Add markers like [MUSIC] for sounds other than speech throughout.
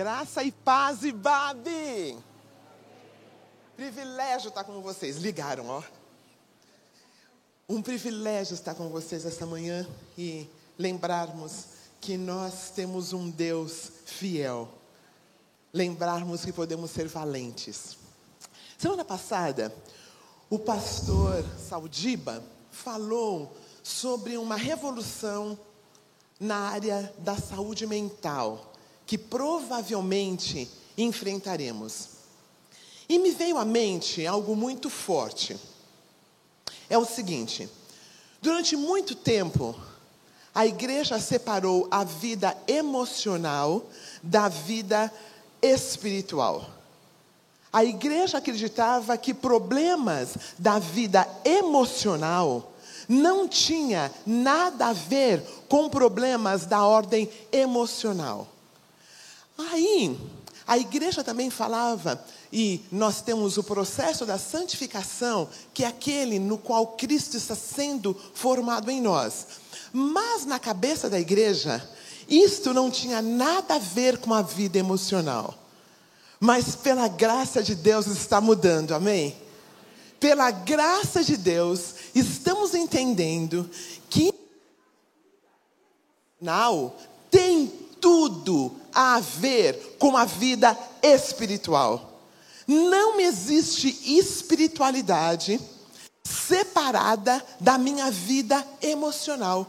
Graça e paz e Babi. Privilégio estar com vocês. Ligaram, ó. Um privilégio estar com vocês esta manhã e lembrarmos que nós temos um Deus fiel. Lembrarmos que podemos ser valentes. Semana passada, o pastor Saldiba falou sobre uma revolução na área da saúde mental que provavelmente enfrentaremos. E me veio à mente algo muito forte. É o seguinte: durante muito tempo, a igreja separou a vida emocional da vida espiritual. A igreja acreditava que problemas da vida emocional não tinha nada a ver com problemas da ordem emocional. Aí, a igreja também falava, e nós temos o processo da santificação, que é aquele no qual Cristo está sendo formado em nós. Mas na cabeça da igreja, isto não tinha nada a ver com a vida emocional. Mas pela graça de Deus está mudando, amém? Pela graça de Deus, estamos entendendo que tem tudo a ver com a vida espiritual. Não existe espiritualidade separada da minha vida emocional.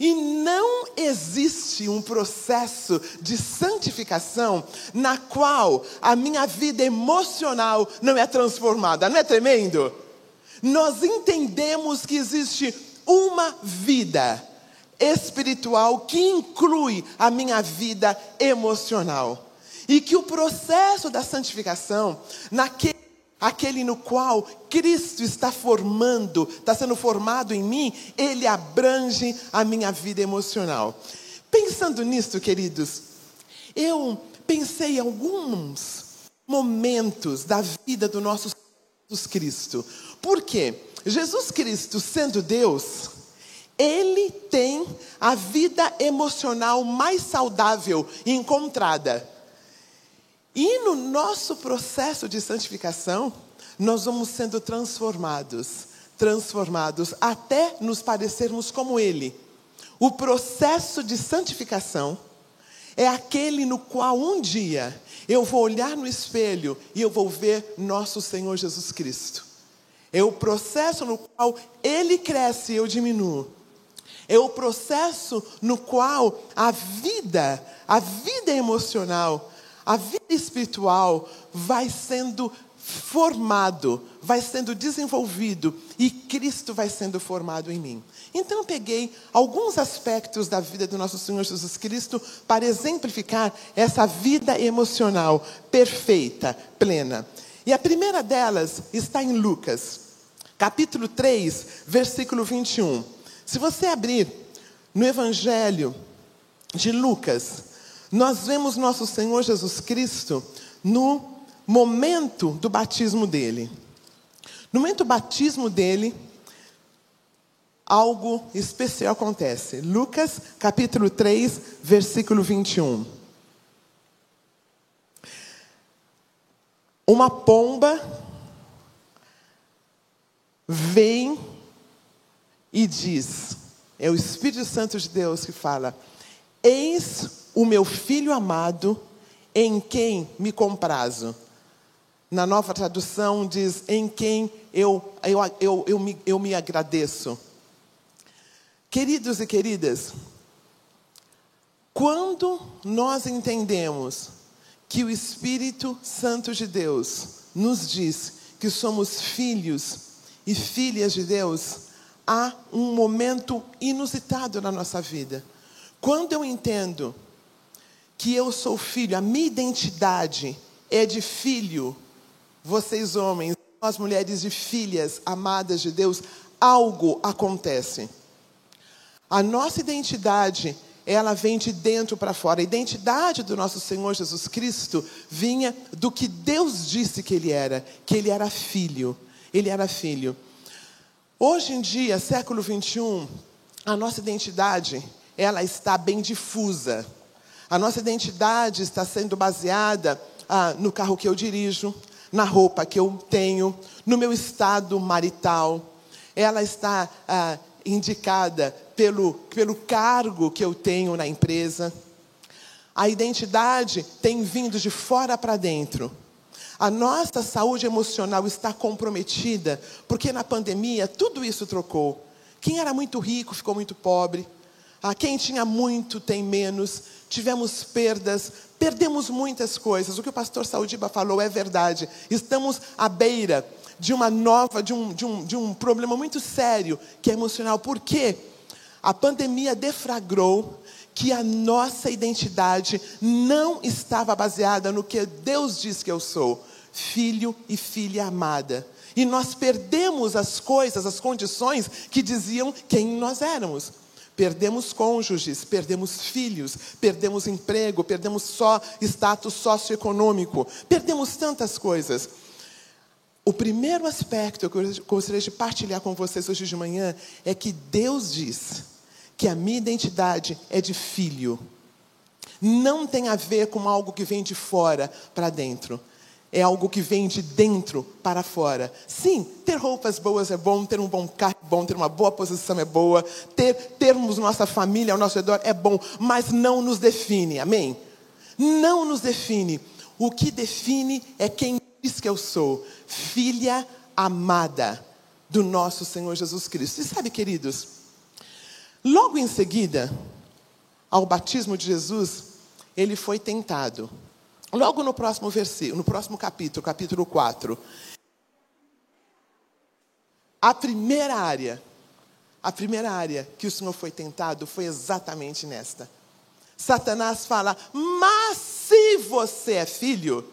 E não existe um processo de santificação na qual a minha vida emocional não é transformada. Não é tremendo? Nós entendemos que existe uma vida espiritual que inclui a minha vida emocional. E que o processo da santificação, naquele aquele no qual Cristo está formando, está sendo formado em mim, ele abrange a minha vida emocional. Pensando nisso, queridos, eu pensei em alguns momentos da vida do nosso Jesus Cristo. Por quê? Jesus Cristo, sendo Deus, ele tem a vida emocional mais saudável encontrada. E no nosso processo de santificação, nós vamos sendo transformados, transformados até nos parecermos como Ele. O processo de santificação é aquele no qual um dia eu vou olhar no espelho e eu vou ver nosso Senhor Jesus Cristo. É o processo no qual Ele cresce e eu diminuo. É o processo no qual a vida, a vida emocional, a vida espiritual vai sendo formado, vai sendo desenvolvido e Cristo vai sendo formado em mim. Então eu peguei alguns aspectos da vida do nosso Senhor Jesus Cristo para exemplificar essa vida emocional perfeita, plena. E a primeira delas está em Lucas, capítulo 3, versículo 21. Se você abrir no Evangelho de Lucas, nós vemos nosso Senhor Jesus Cristo no momento do batismo dele. No momento do batismo dele, algo especial acontece. Lucas capítulo 3, versículo 21. Uma pomba vem e diz: é o Espírito Santo de Deus que fala: Eis o meu filho amado, em quem me comprazo. Na nova tradução diz: em quem eu, eu, eu, eu, me, eu me agradeço. Queridos e queridas, quando nós entendemos que o Espírito Santo de Deus nos diz que somos filhos e filhas de Deus, há um momento inusitado na nossa vida. Quando eu entendo que eu sou filho, a minha identidade é de filho. Vocês, homens, nós, mulheres de filhas amadas de Deus, algo acontece. A nossa identidade, ela vem de dentro para fora. A identidade do nosso Senhor Jesus Cristo vinha do que Deus disse que ele era, que ele era filho. Ele era filho. Hoje em dia, século 21, a nossa identidade, ela está bem difusa. A nossa identidade está sendo baseada ah, no carro que eu dirijo, na roupa que eu tenho, no meu estado marital. Ela está ah, indicada pelo, pelo cargo que eu tenho na empresa. A identidade tem vindo de fora para dentro. A nossa saúde emocional está comprometida, porque na pandemia tudo isso trocou. Quem era muito rico ficou muito pobre. Ah, quem tinha muito tem menos. Tivemos perdas, perdemos muitas coisas. O que o pastor Saudiba falou é verdade. Estamos à beira de uma nova, de um, de um, de um problema muito sério, que é emocional. Por quê? A pandemia deflagrou que a nossa identidade não estava baseada no que Deus diz que eu sou, filho e filha amada. E nós perdemos as coisas, as condições que diziam quem nós éramos. Perdemos cônjuges, perdemos filhos, perdemos emprego, perdemos só status socioeconômico, perdemos tantas coisas. O primeiro aspecto que eu gostaria de partilhar com vocês hoje de manhã é que Deus diz que a minha identidade é de filho. Não tem a ver com algo que vem de fora para dentro. É algo que vem de dentro para fora. Sim, ter roupas boas é bom, ter um bom carro é bom, ter uma boa posição é boa, ter, termos nossa família ao nosso redor é bom, mas não nos define, amém? Não nos define. O que define é quem diz que eu sou, filha amada do nosso Senhor Jesus Cristo. E sabe, queridos, Logo em seguida, ao batismo de Jesus, ele foi tentado. Logo no próximo versículo, no próximo capítulo, capítulo 4. A primeira área, a primeira área que o Senhor foi tentado foi exatamente nesta. Satanás fala: "Mas se você é filho,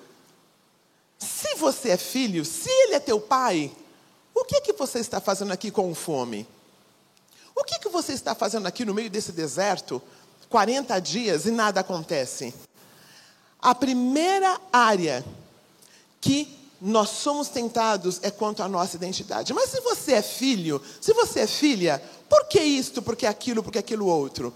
se você é filho, se ele é teu pai, o que que você está fazendo aqui com fome?" O que, que você está fazendo aqui no meio desse deserto, 40 dias e nada acontece? A primeira área que nós somos tentados é quanto à nossa identidade. Mas se você é filho, se você é filha, por que isto, por que aquilo, por que aquilo outro?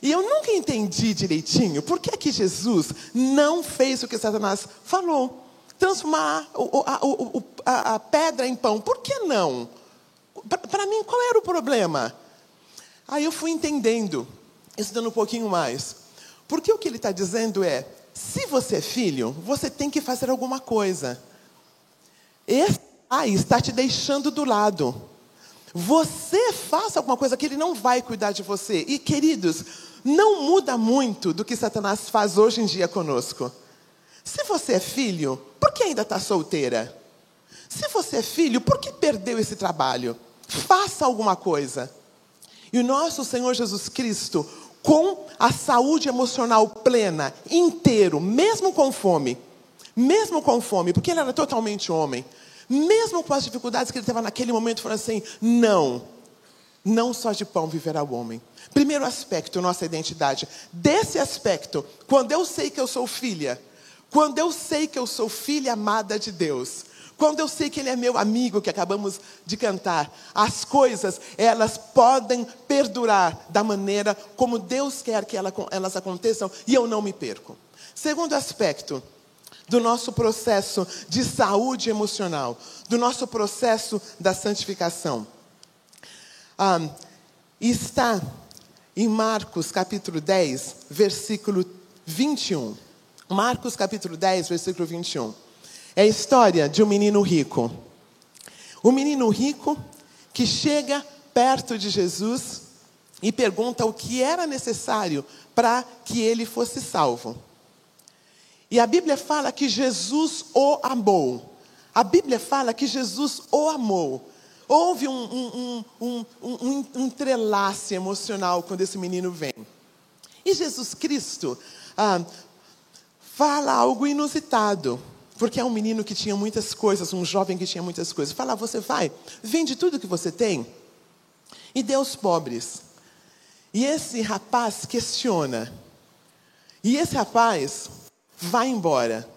E eu nunca entendi direitinho por que, que Jesus não fez o que Satanás falou. Transformar a, a, a pedra em pão. Por que não? Para mim, qual era o problema? Aí eu fui entendendo, estudando um pouquinho mais. Porque o que ele está dizendo é: se você é filho, você tem que fazer alguma coisa. Esse pai está te deixando do lado. Você faça alguma coisa que ele não vai cuidar de você. E queridos, não muda muito do que Satanás faz hoje em dia conosco. Se você é filho, por que ainda está solteira? Se você é filho, por que perdeu esse trabalho? Faça alguma coisa. E o nosso Senhor Jesus Cristo, com a saúde emocional plena, inteiro, mesmo com fome, mesmo com fome, porque ele era totalmente homem, mesmo com as dificuldades que ele teve naquele momento, falou assim: não, não só de pão viverá o homem. Primeiro aspecto, nossa identidade. Desse aspecto, quando eu sei que eu sou filha, quando eu sei que eu sou filha amada de Deus, quando eu sei que Ele é meu amigo, que acabamos de cantar, as coisas, elas podem perdurar da maneira como Deus quer que elas aconteçam e eu não me perco. Segundo aspecto do nosso processo de saúde emocional, do nosso processo da santificação, ah, está em Marcos capítulo 10, versículo 21. Marcos capítulo 10, versículo 21. É a história de um menino rico. O menino rico que chega perto de Jesus e pergunta o que era necessário para que ele fosse salvo. E a Bíblia fala que Jesus o amou. A Bíblia fala que Jesus o amou. Houve um, um, um, um, um entrelace emocional quando esse menino vem. E Jesus Cristo ah, fala algo inusitado. Porque é um menino que tinha muitas coisas, um jovem que tinha muitas coisas. Fala, você vai, vende tudo que você tem e dê aos pobres. E esse rapaz questiona. E esse rapaz vai embora.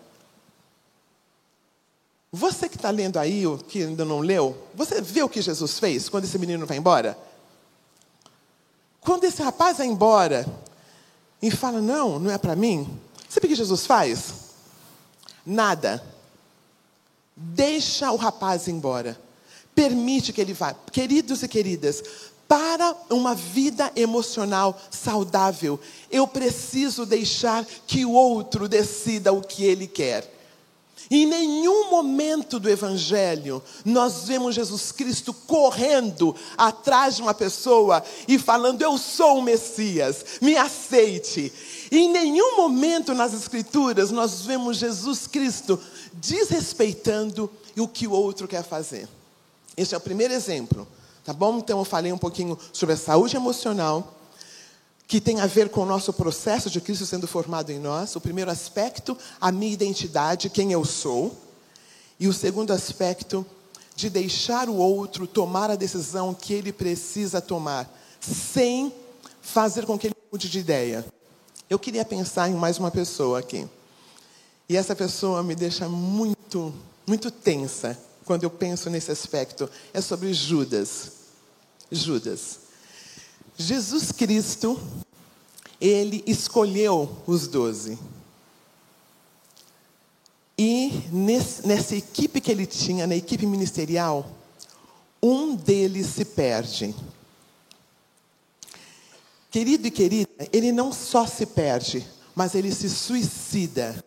Você que está lendo aí, o que ainda não leu, você vê o que Jesus fez quando esse menino vai embora? Quando esse rapaz vai embora, e fala: Não, não é para mim. Sabe o que Jesus faz? Nada. Deixa o rapaz embora. Permite que ele vá. Queridos e queridas, para uma vida emocional saudável, eu preciso deixar que o outro decida o que ele quer. Em nenhum momento do Evangelho nós vemos Jesus Cristo correndo atrás de uma pessoa e falando: Eu sou o Messias, me aceite. Em nenhum momento nas Escrituras nós vemos Jesus Cristo desrespeitando o que o outro quer fazer. Esse é o primeiro exemplo, tá bom? Então eu falei um pouquinho sobre a saúde emocional que tem a ver com o nosso processo de Cristo sendo formado em nós. O primeiro aspecto, a minha identidade, quem eu sou. E o segundo aspecto, de deixar o outro tomar a decisão que ele precisa tomar, sem fazer com que ele mude de ideia. Eu queria pensar em mais uma pessoa aqui. E essa pessoa me deixa muito, muito tensa quando eu penso nesse aspecto. É sobre Judas. Judas. Jesus Cristo, ele escolheu os doze. E nesse, nessa equipe que ele tinha, na equipe ministerial, um deles se perde. Querido e querida, ele não só se perde, mas ele se suicida.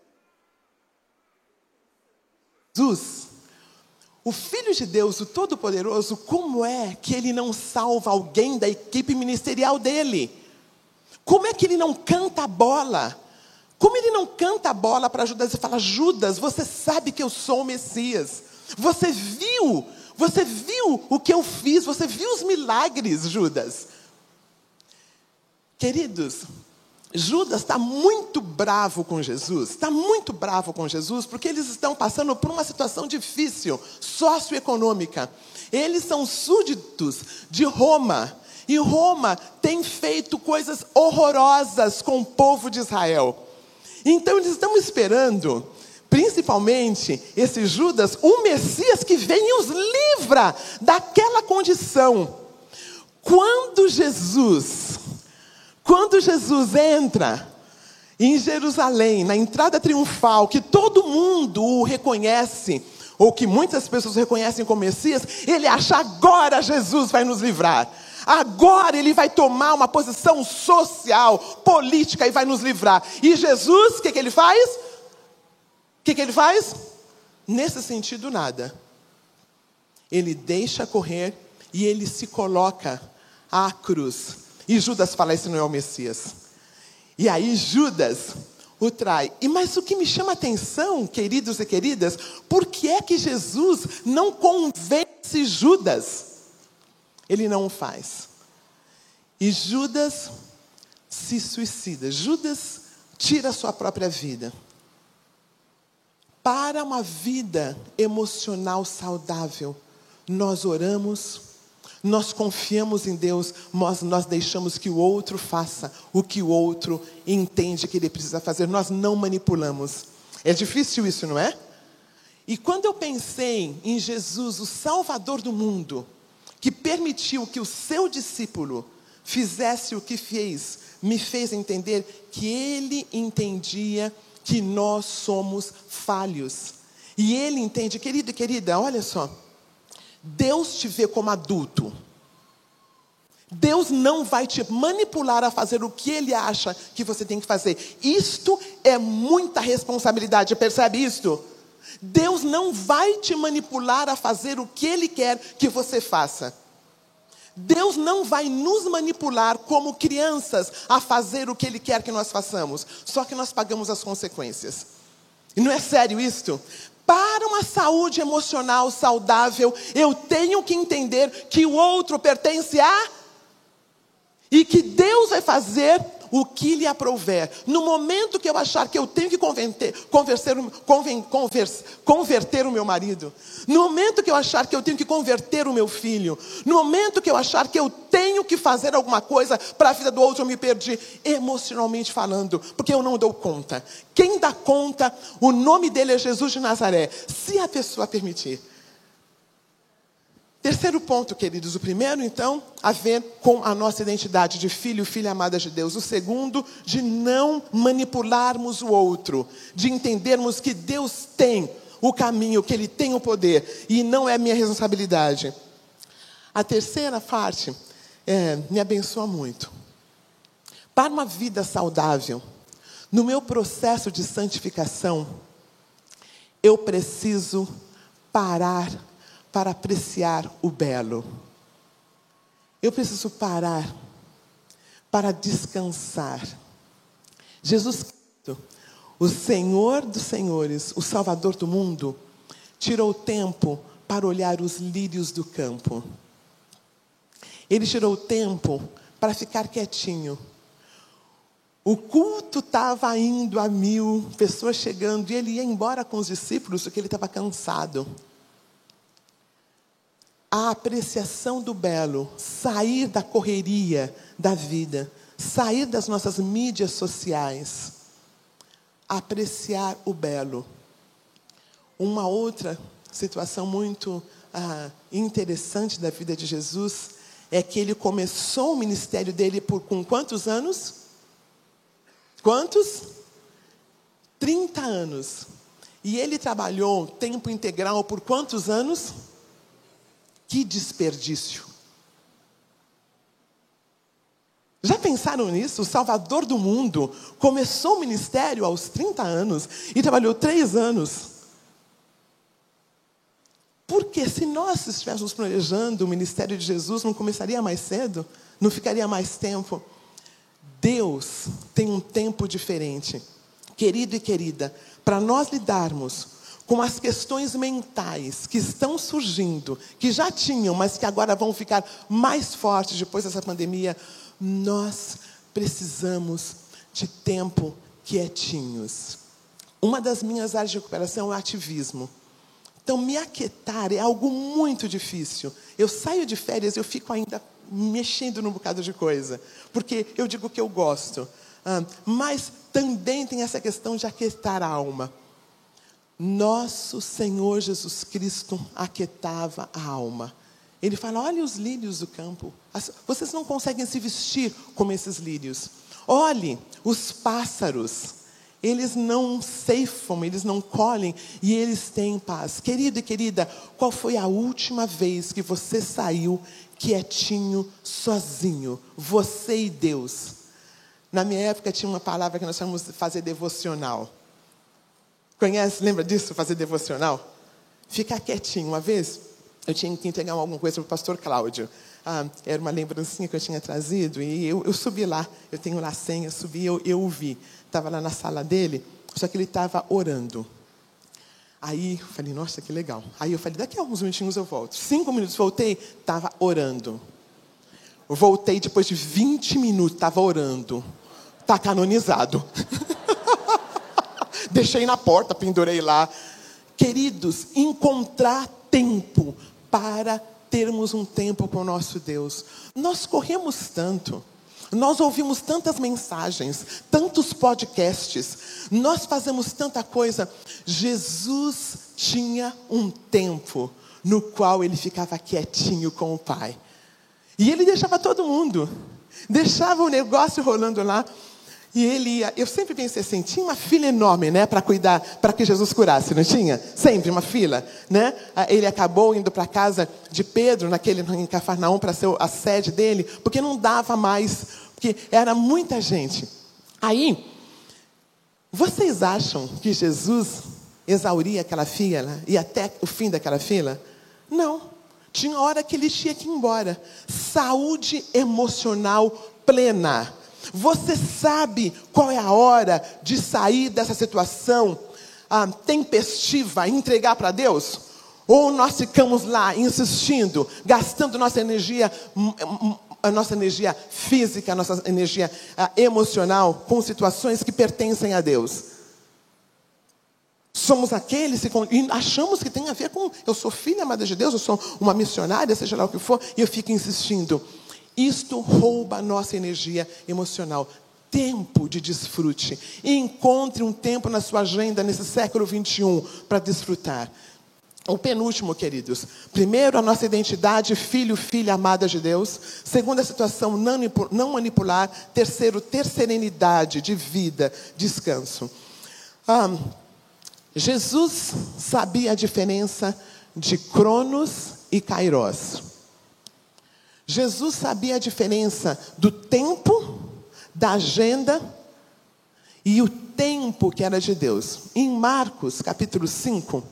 Jesus o Filho de Deus, o Todo-Poderoso, como é que ele não salva alguém da equipe ministerial dele? Como é que ele não canta a bola? Como ele não canta a bola para Judas e fala: Judas, você sabe que eu sou o Messias. Você viu, você viu o que eu fiz, você viu os milagres, Judas. Queridos, Judas está muito bravo com Jesus, está muito bravo com Jesus, porque eles estão passando por uma situação difícil, socioeconômica. Eles são súditos de Roma, e Roma tem feito coisas horrorosas com o povo de Israel. Então eles estão esperando, principalmente esse Judas, o Messias que vem e os livra daquela condição. Quando Jesus quando Jesus entra em Jerusalém, na entrada triunfal, que todo mundo o reconhece, ou que muitas pessoas reconhecem como Messias, ele acha agora Jesus vai nos livrar. Agora ele vai tomar uma posição social, política e vai nos livrar. E Jesus, o que, que ele faz? O que, que ele faz? Nesse sentido, nada. Ele deixa correr e ele se coloca à cruz e Judas fala: Esse não é o Messias. E aí Judas o trai. E mas o que me chama a atenção, queridos e queridas, por que é que Jesus não convence Judas? Ele não o faz. E Judas se suicida. Judas tira a sua própria vida. Para uma vida emocional saudável, nós oramos, nós confiamos em Deus, mas nós deixamos que o outro faça o que o outro entende que ele precisa fazer. Nós não manipulamos. É difícil isso, não é? E quando eu pensei em Jesus, o Salvador do mundo, que permitiu que o seu discípulo fizesse o que fez, me fez entender que ele entendia que nós somos falhos. E ele entende, querido e querida, olha só. Deus te vê como adulto. Deus não vai te manipular a fazer o que Ele acha que você tem que fazer. Isto é muita responsabilidade, percebe isto? Deus não vai te manipular a fazer o que Ele quer que você faça. Deus não vai nos manipular como crianças a fazer o que Ele quer que nós façamos. Só que nós pagamos as consequências. E não é sério isto? Para uma saúde emocional saudável, eu tenho que entender que o outro pertence a? E que Deus vai fazer o que lhe aprouver. No momento que eu achar que eu tenho que converter, converser, conven, converter o meu marido, no momento que eu achar que eu tenho que converter o meu filho, no momento que eu achar que eu tenho que fazer alguma coisa para a vida do outro, eu me perdi emocionalmente falando, porque eu não dou conta. Quem dá conta, o nome dele é Jesus de Nazaré, se a pessoa permitir. Terceiro ponto, queridos. O primeiro, então, a ver com a nossa identidade de filho, filha amada de Deus. O segundo, de não manipularmos o outro, de entendermos que Deus tem o caminho, que Ele tem o poder e não é minha responsabilidade. A terceira parte é, me abençoa muito. Para uma vida saudável, no meu processo de santificação, eu preciso parar para apreciar o belo. Eu preciso parar para descansar. Jesus Cristo, o Senhor dos Senhores, o Salvador do mundo, tirou tempo para olhar os lírios do campo. Ele tirou tempo para ficar quietinho. O culto estava indo a mil, pessoas chegando, e ele ia embora com os discípulos porque ele estava cansado a apreciação do belo, sair da correria da vida, sair das nossas mídias sociais, apreciar o belo. Uma outra situação muito ah, interessante da vida de Jesus é que ele começou o ministério dele por com quantos anos? Quantos? 30 anos. E ele trabalhou tempo integral por quantos anos? Que desperdício. Já pensaram nisso? O Salvador do mundo começou o ministério aos 30 anos e trabalhou três anos. Porque se nós estivéssemos planejando o ministério de Jesus, não começaria mais cedo? Não ficaria mais tempo? Deus tem um tempo diferente. Querido e querida, para nós lidarmos com as questões mentais que estão surgindo, que já tinham, mas que agora vão ficar mais fortes depois dessa pandemia, nós precisamos de tempo quietinhos. Uma das minhas áreas de recuperação é o ativismo. Então, me aquietar é algo muito difícil. Eu saio de férias, eu fico ainda mexendo num bocado de coisa, porque eu digo que eu gosto. Ah, mas também tem essa questão de aquietar a alma nosso Senhor Jesus Cristo aquietava a alma. Ele fala: olhe os lírios do campo. Vocês não conseguem se vestir como esses lírios. Olhe os pássaros. Eles não ceifam, eles não colhem e eles têm paz. Querido e querida, qual foi a última vez que você saiu quietinho, sozinho? Você e Deus. Na minha época tinha uma palavra que nós chamamos de fazer devocional. Conhece, lembra disso, fazer devocional? Ficar quietinho. Uma vez, eu tinha que entregar alguma coisa para o pastor Cláudio. Ah, era uma lembrancinha que eu tinha trazido e eu, eu subi lá. Eu tenho lá a senha, subi, eu, eu vi. Estava lá na sala dele, só que ele estava orando. Aí eu falei, nossa, que legal. Aí eu falei, daqui a alguns minutinhos eu volto. Cinco minutos voltei, estava orando. Voltei depois de 20 minutos, estava orando. Está canonizado. [LAUGHS] deixei na porta, pendurei lá. Queridos, encontrar tempo para termos um tempo com o nosso Deus. Nós corremos tanto. Nós ouvimos tantas mensagens, tantos podcasts, nós fazemos tanta coisa. Jesus tinha um tempo no qual ele ficava quietinho com o Pai. E ele deixava todo mundo, deixava o negócio rolando lá. E ele ia, eu sempre pensei assim, tinha uma fila enorme, né, para cuidar, para que Jesus curasse, não tinha? Sempre uma fila, né? Ah, ele acabou indo para a casa de Pedro, naquele em Cafarnaum, para ser a sede dele, porque não dava mais, porque era muita gente. Aí, vocês acham que Jesus exauria aquela fila e até o fim daquela fila? Não. Tinha hora que ele tinha que ir embora. Saúde emocional plena você sabe qual é a hora de sair dessa situação ah, tempestiva e entregar para Deus? Ou nós ficamos lá insistindo, gastando nossa energia, a nossa energia física, a nossa energia ah, emocional com situações que pertencem a Deus? Somos aqueles que achamos que tem a ver com eu sou filha amada de Deus, eu sou uma missionária, seja lá o que for, e eu fico insistindo. Isto rouba a nossa energia emocional. Tempo de desfrute. Encontre um tempo na sua agenda nesse século 21 para desfrutar. o penúltimo, queridos. Primeiro, a nossa identidade, filho, filha amada de Deus. Segundo, a situação, não manipular. Terceiro, ter serenidade de vida, descanso. Ah, Jesus sabia a diferença de Cronos e Kairos. Jesus sabia a diferença do tempo, da agenda e o tempo que era de Deus. Em Marcos, capítulo 5,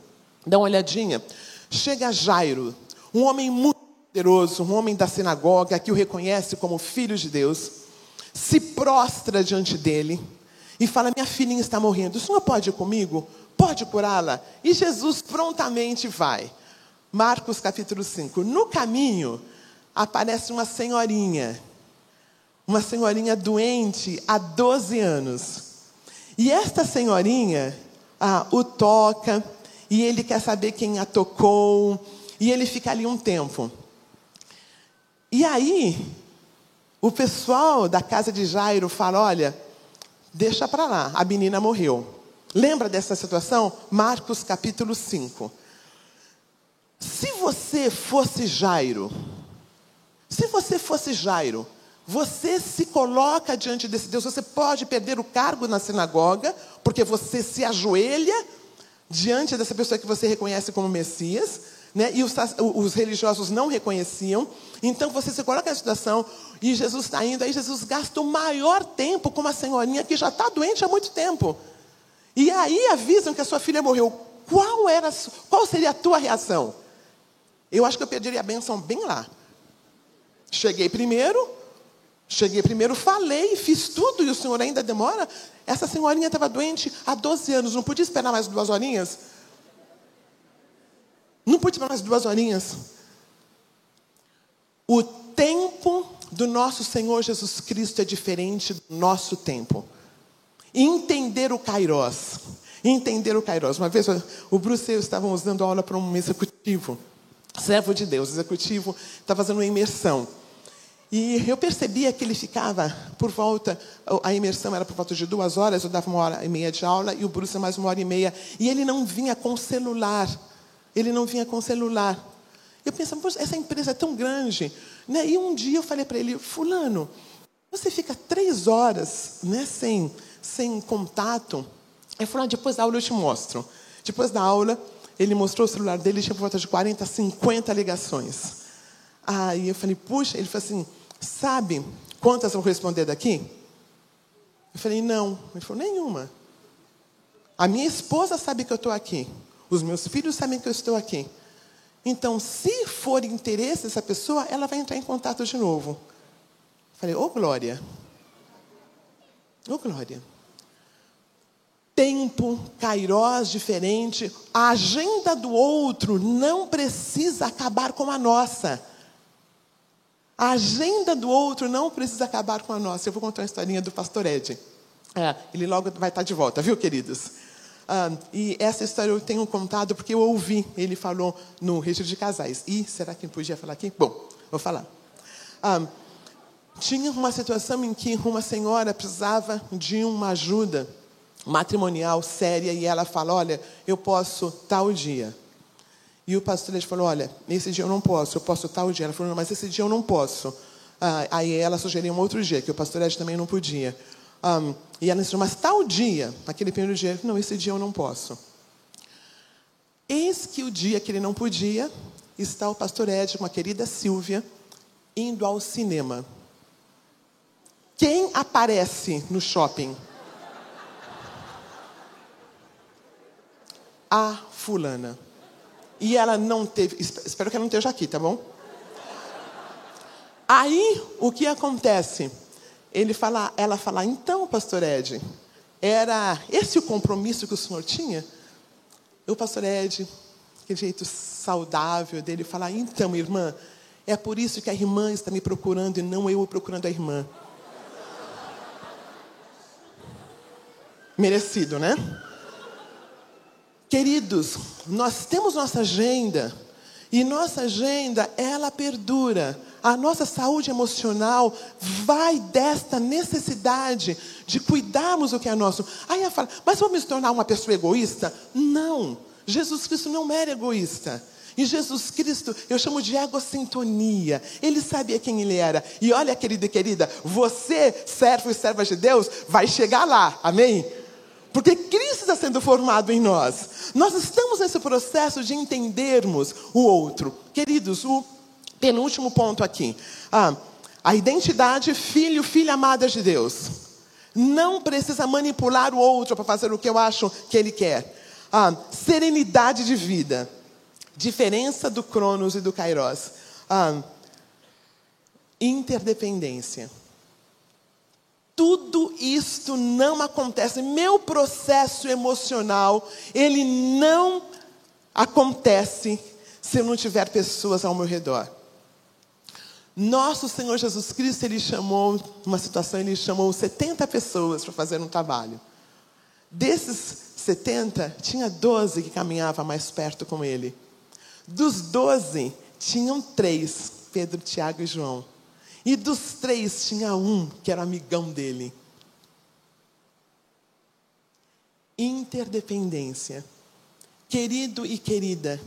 Dá uma olhadinha. Chega Jairo, um homem muito poderoso, um homem da sinagoga que o reconhece como filho de Deus, se prostra diante dele e fala: Minha filhinha está morrendo, o senhor pode ir comigo? Pode curá-la? E Jesus prontamente vai. Marcos capítulo 5. No caminho, aparece uma senhorinha, uma senhorinha doente há 12 anos. E esta senhorinha ah, o toca, e ele quer saber quem a tocou, e ele fica ali um tempo. E aí, o pessoal da casa de Jairo fala: olha, deixa para lá, a menina morreu. Lembra dessa situação? Marcos capítulo 5. Se você fosse Jairo, se você fosse Jairo, você se coloca diante desse Deus, você pode perder o cargo na sinagoga, porque você se ajoelha diante dessa pessoa que você reconhece como Messias, né? e os, os religiosos não reconheciam. Então você se coloca na situação e Jesus está indo, aí Jesus gasta o maior tempo com uma senhorinha que já está doente há muito tempo. E aí avisam que a sua filha morreu. Qual, era, qual seria a tua reação? Eu acho que eu perderia a bênção bem lá. Cheguei primeiro, cheguei primeiro, falei, fiz tudo e o senhor ainda demora. Essa senhorinha estava doente há 12 anos, não podia esperar mais duas horinhas? Não podia esperar mais duas horinhas. O tempo do nosso Senhor Jesus Cristo é diferente do nosso tempo. Entender o Kairos. Entender o Kairos. Uma vez o Bruce e eu estávamos dando aula para um executivo, servo de Deus, executivo, estava fazendo uma imersão. E eu percebia que ele ficava por volta, a imersão era por volta de duas horas, eu dava uma hora e meia de aula e o Bruce mais uma hora e meia. E ele não vinha com celular. Ele não vinha com celular. Eu pensava, essa empresa é tão grande. Né? E um dia eu falei para ele, fulano, você fica três horas né, sem, sem contato. Ele falou, ah, depois da aula eu te mostro. Depois da aula, ele mostrou o celular dele, tinha por volta de 40, 50 ligações. Aí eu falei, puxa, ele falou assim, Sabe quantas vão responder daqui? Eu falei, não. Ele falou, nenhuma. A minha esposa sabe que eu estou aqui. Os meus filhos sabem que eu estou aqui. Então, se for interesse dessa pessoa, ela vai entrar em contato de novo. Eu falei, ô oh, Glória. Ô oh, Glória. Tempo, kairós diferente. A agenda do outro não precisa acabar com a nossa. A agenda do outro não precisa acabar com a nossa. Eu vou contar uma historinha do pastor Ed. É, ele logo vai estar de volta, viu, queridos? Ah, e essa história eu tenho contado porque eu ouvi. Ele falou no registro de casais. E será que podia falar aqui? Bom, vou falar. Ah, tinha uma situação em que uma senhora precisava de uma ajuda matrimonial séria e ela fala: Olha, eu posso tal dia. E o pastor ele falou: Olha, nesse dia eu não posso, eu posso tal dia. Ela falou: Mas esse dia eu não posso. Ah, aí ela sugeriu um outro dia, que o pastor Ed também não podia. Um, e ela disse: Mas tal dia, naquele primeiro dia, não, esse dia eu não posso. Eis que o dia que ele não podia, está o pastor Ed com a querida Silvia indo ao cinema. Quem aparece no shopping? A fulana. E ela não teve. Espero que ela não esteja aqui, tá bom? Aí, o que acontece? Ele fala, ela fala, então, pastor Ed, era esse o compromisso que o senhor tinha? E o pastor Ed, que jeito saudável dele, fala, então, irmã, é por isso que a irmã está me procurando e não eu procurando a irmã. Merecido, né? Queridos, nós temos nossa agenda e nossa agenda ela perdura. A nossa saúde emocional vai desta necessidade de cuidarmos do que é nosso. Aí ela fala, mas vamos me tornar uma pessoa egoísta? Não. Jesus Cristo não era egoísta. E Jesus Cristo, eu chamo de egocintonia. Ele sabia quem ele era. E olha, querida e querida, você, servo e serva de Deus, vai chegar lá. Amém? Porque Cristo está sendo formado em nós. Nós estamos nesse processo de entendermos o outro. Queridos, o penúltimo ponto aqui. Ah, a identidade filho, filha amada de Deus. Não precisa manipular o outro para fazer o que eu acho que ele quer. Ah, serenidade de vida. Diferença do Cronos e do Kairos. Ah, interdependência. Tudo isto não acontece. Meu processo emocional, ele não acontece se eu não tiver pessoas ao meu redor. Nosso Senhor Jesus Cristo, ele chamou, uma situação, ele chamou 70 pessoas para fazer um trabalho. Desses 70, tinha 12 que caminhavam mais perto com ele. Dos doze, tinham três: Pedro, Tiago e João. E dos três, tinha um que era amigão dele. Interdependência. Querido e querida,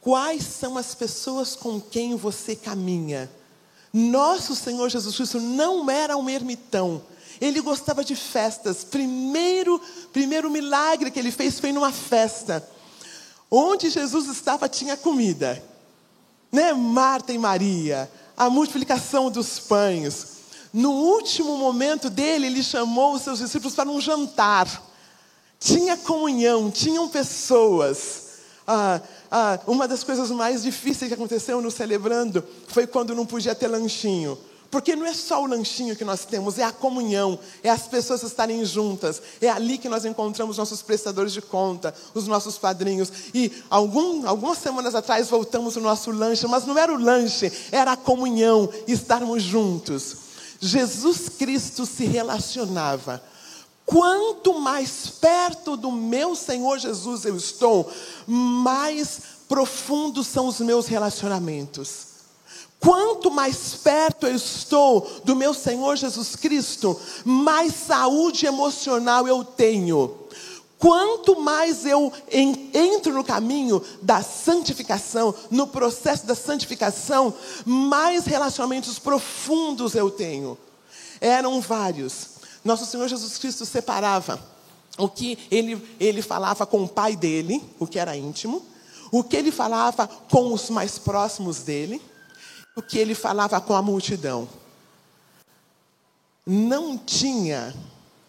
quais são as pessoas com quem você caminha? Nosso Senhor Jesus Cristo não era um ermitão. Ele gostava de festas. Primeiro, primeiro milagre que ele fez foi numa festa. Onde Jesus estava tinha comida. Né? Marta e Maria, a multiplicação dos pães. No último momento dele, ele chamou os seus discípulos para um jantar. Tinha comunhão, tinham pessoas. Ah, ah, uma das coisas mais difíceis que aconteceu no celebrando foi quando não podia ter lanchinho. Porque não é só o lanchinho que nós temos, é a comunhão, é as pessoas estarem juntas, é ali que nós encontramos nossos prestadores de conta, os nossos padrinhos. E algum, algumas semanas atrás voltamos o nosso lanche, mas não era o lanche, era a comunhão, estarmos juntos. Jesus Cristo se relacionava. Quanto mais perto do meu Senhor Jesus eu estou, mais profundos são os meus relacionamentos. Quanto mais perto eu estou do meu Senhor Jesus Cristo, mais saúde emocional eu tenho. Quanto mais eu entro no caminho da santificação, no processo da santificação, mais relacionamentos profundos eu tenho. Eram vários. Nosso Senhor Jesus Cristo separava o que ele, ele falava com o pai dele, o que era íntimo, o que ele falava com os mais próximos dele o que ele falava com a multidão. Não tinha,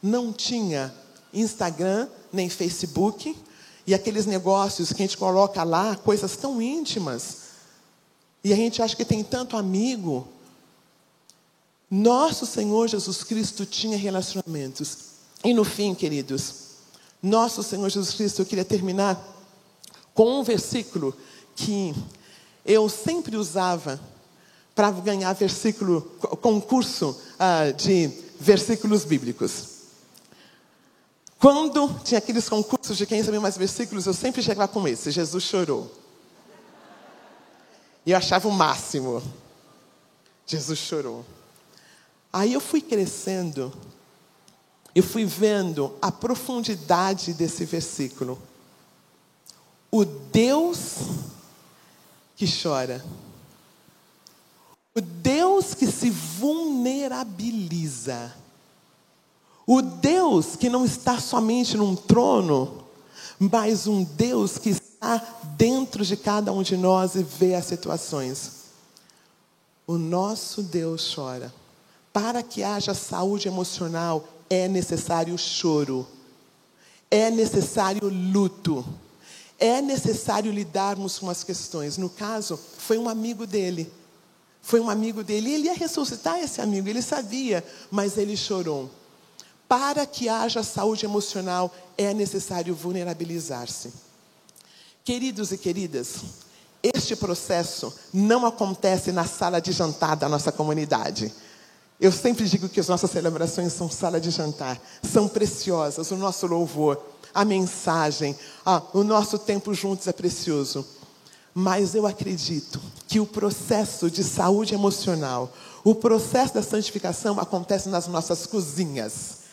não tinha Instagram, nem Facebook, e aqueles negócios que a gente coloca lá, coisas tão íntimas. E a gente acha que tem tanto amigo. Nosso Senhor Jesus Cristo tinha relacionamentos. E no fim, queridos, nosso Senhor Jesus Cristo, eu queria terminar com um versículo que eu sempre usava para ganhar versículo, concurso uh, de versículos bíblicos. Quando tinha aqueles concursos de quem sabia mais versículos, eu sempre chegava com esse: Jesus chorou. E eu achava o máximo. Jesus chorou. Aí eu fui crescendo, e fui vendo a profundidade desse versículo. O Deus que chora o Deus que se vulnerabiliza. O Deus que não está somente num trono, mas um Deus que está dentro de cada um de nós e vê as situações. O nosso Deus chora. Para que haja saúde emocional, é necessário choro, é necessário luto, é necessário lidarmos com as questões. No caso, foi um amigo dele foi um amigo dele, ele ia ressuscitar esse amigo, ele sabia, mas ele chorou. Para que haja saúde emocional, é necessário vulnerabilizar-se. Queridos e queridas, este processo não acontece na sala de jantar da nossa comunidade. Eu sempre digo que as nossas celebrações são sala de jantar, são preciosas, o nosso louvor, a mensagem, ah, o nosso tempo juntos é precioso. Mas eu acredito que o processo de saúde emocional, o processo da santificação acontece nas nossas cozinhas.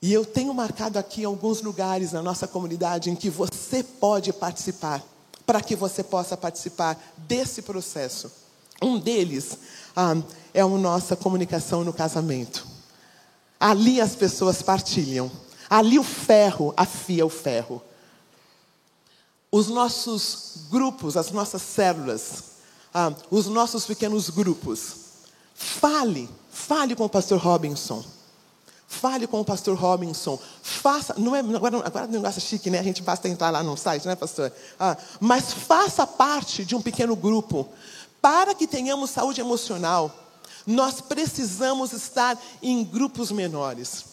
E eu tenho marcado aqui alguns lugares na nossa comunidade em que você pode participar, para que você possa participar desse processo. Um deles ah, é a nossa comunicação no casamento. Ali as pessoas partilham. Ali o ferro afia o ferro. Os nossos grupos, as nossas células, ah, os nossos pequenos grupos. Fale, fale com o pastor Robinson. Fale com o pastor Robinson. Faça, não é, agora, agora o negócio é chique, né? A gente basta entrar lá no site, né, pastor? Ah, mas faça parte de um pequeno grupo. Para que tenhamos saúde emocional, nós precisamos estar em grupos menores.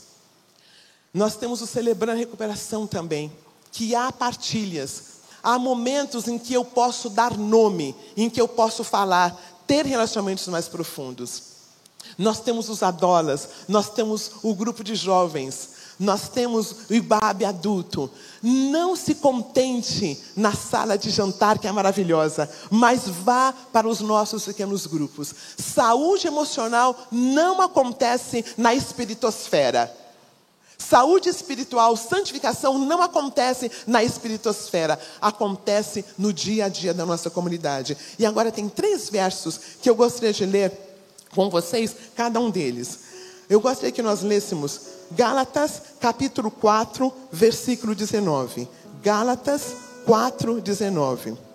Nós temos o Celebrando a Recuperação também, que há partilhas. Há momentos em que eu posso dar nome, em que eu posso falar, ter relacionamentos mais profundos. Nós temos os adolas, nós temos o grupo de jovens, nós temos o Ibabe adulto. Não se contente na sala de jantar, que é maravilhosa, mas vá para os nossos pequenos grupos. Saúde emocional não acontece na espiritosfera. Saúde espiritual, santificação não acontece na espiritosfera, acontece no dia a dia da nossa comunidade. E agora tem três versos que eu gostaria de ler com vocês cada um deles. Eu gostaria que nós lêssemos Gálatas capítulo 4, versículo 19. Gálatas 4, 19.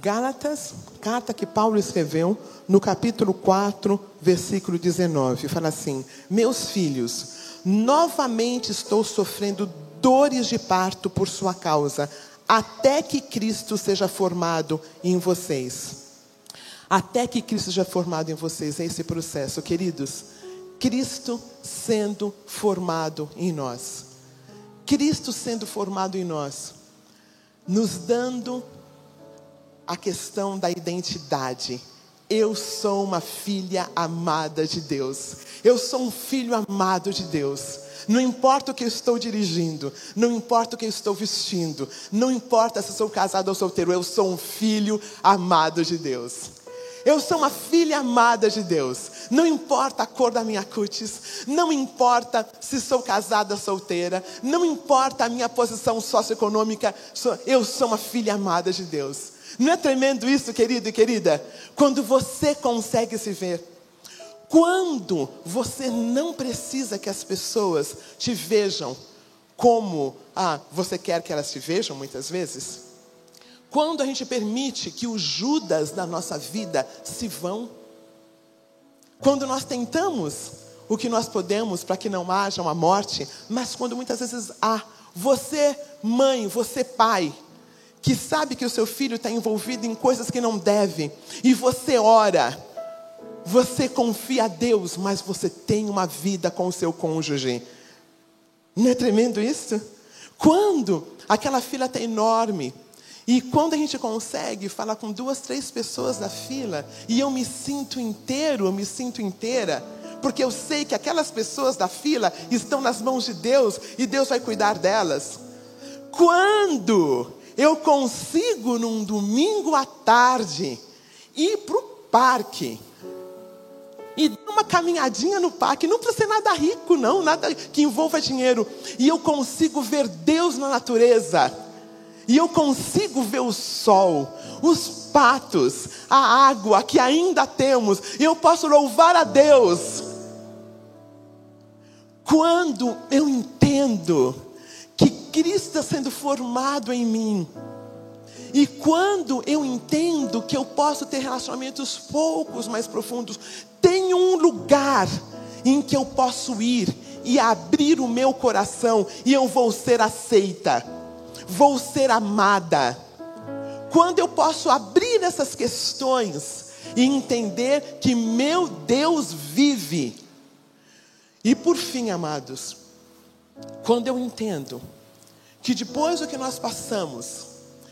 Gálatas, carta que Paulo escreveu no capítulo 4, versículo 19, fala assim: Meus filhos, novamente estou sofrendo dores de parto por sua causa, até que Cristo seja formado em vocês. Até que Cristo seja formado em vocês, é esse processo, queridos. Cristo sendo formado em nós. Cristo sendo formado em nós, nos dando a questão da identidade. Eu sou uma filha amada de Deus. Eu sou um filho amado de Deus. Não importa o que eu estou dirigindo, não importa o que eu estou vestindo, não importa se sou casado ou solteiro, eu sou um filho amado de Deus. Eu sou uma filha amada de Deus. Não importa a cor da minha cutis, não importa se sou casada ou solteira, não importa a minha posição socioeconômica, eu sou uma filha amada de Deus. Não é tremendo isso, querido e querida? Quando você consegue se ver. Quando você não precisa que as pessoas te vejam como ah, você quer que elas te vejam, muitas vezes. Quando a gente permite que os Judas da nossa vida se vão. Quando nós tentamos o que nós podemos para que não haja uma morte, mas quando muitas vezes há. Você, mãe, você, pai, que sabe que o seu filho está envolvido em coisas que não deve, e você ora, você confia a Deus, mas você tem uma vida com o seu cônjuge. Não é tremendo isso? Quando aquela fila está enorme, e quando a gente consegue falar com duas, três pessoas da fila, e eu me sinto inteiro, eu me sinto inteira, porque eu sei que aquelas pessoas da fila estão nas mãos de Deus e Deus vai cuidar delas. Quando eu consigo num domingo à tarde ir para o parque e dar uma caminhadinha no parque, não precisa ser nada rico, não, nada que envolva dinheiro, e eu consigo ver Deus na natureza, e eu consigo ver o sol, os patos, a água que ainda temos, e eu posso louvar a Deus. Quando eu entendo Cristo está sendo formado em mim. E quando eu entendo que eu posso ter relacionamentos poucos mais profundos, tem um lugar em que eu posso ir e abrir o meu coração e eu vou ser aceita, vou ser amada. Quando eu posso abrir essas questões e entender que meu Deus vive. E por fim, amados, quando eu entendo que depois do que nós passamos,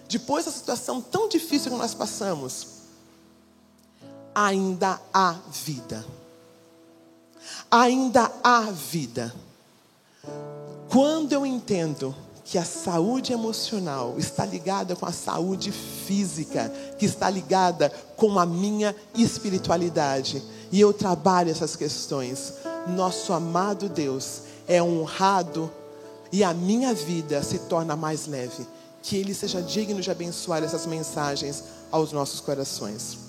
depois da situação tão difícil que nós passamos, ainda há vida. Ainda há vida. Quando eu entendo que a saúde emocional está ligada com a saúde física, que está ligada com a minha espiritualidade. E eu trabalho essas questões. Nosso amado Deus é honrado e a minha vida se torna mais leve. Que Ele seja digno de abençoar essas mensagens aos nossos corações.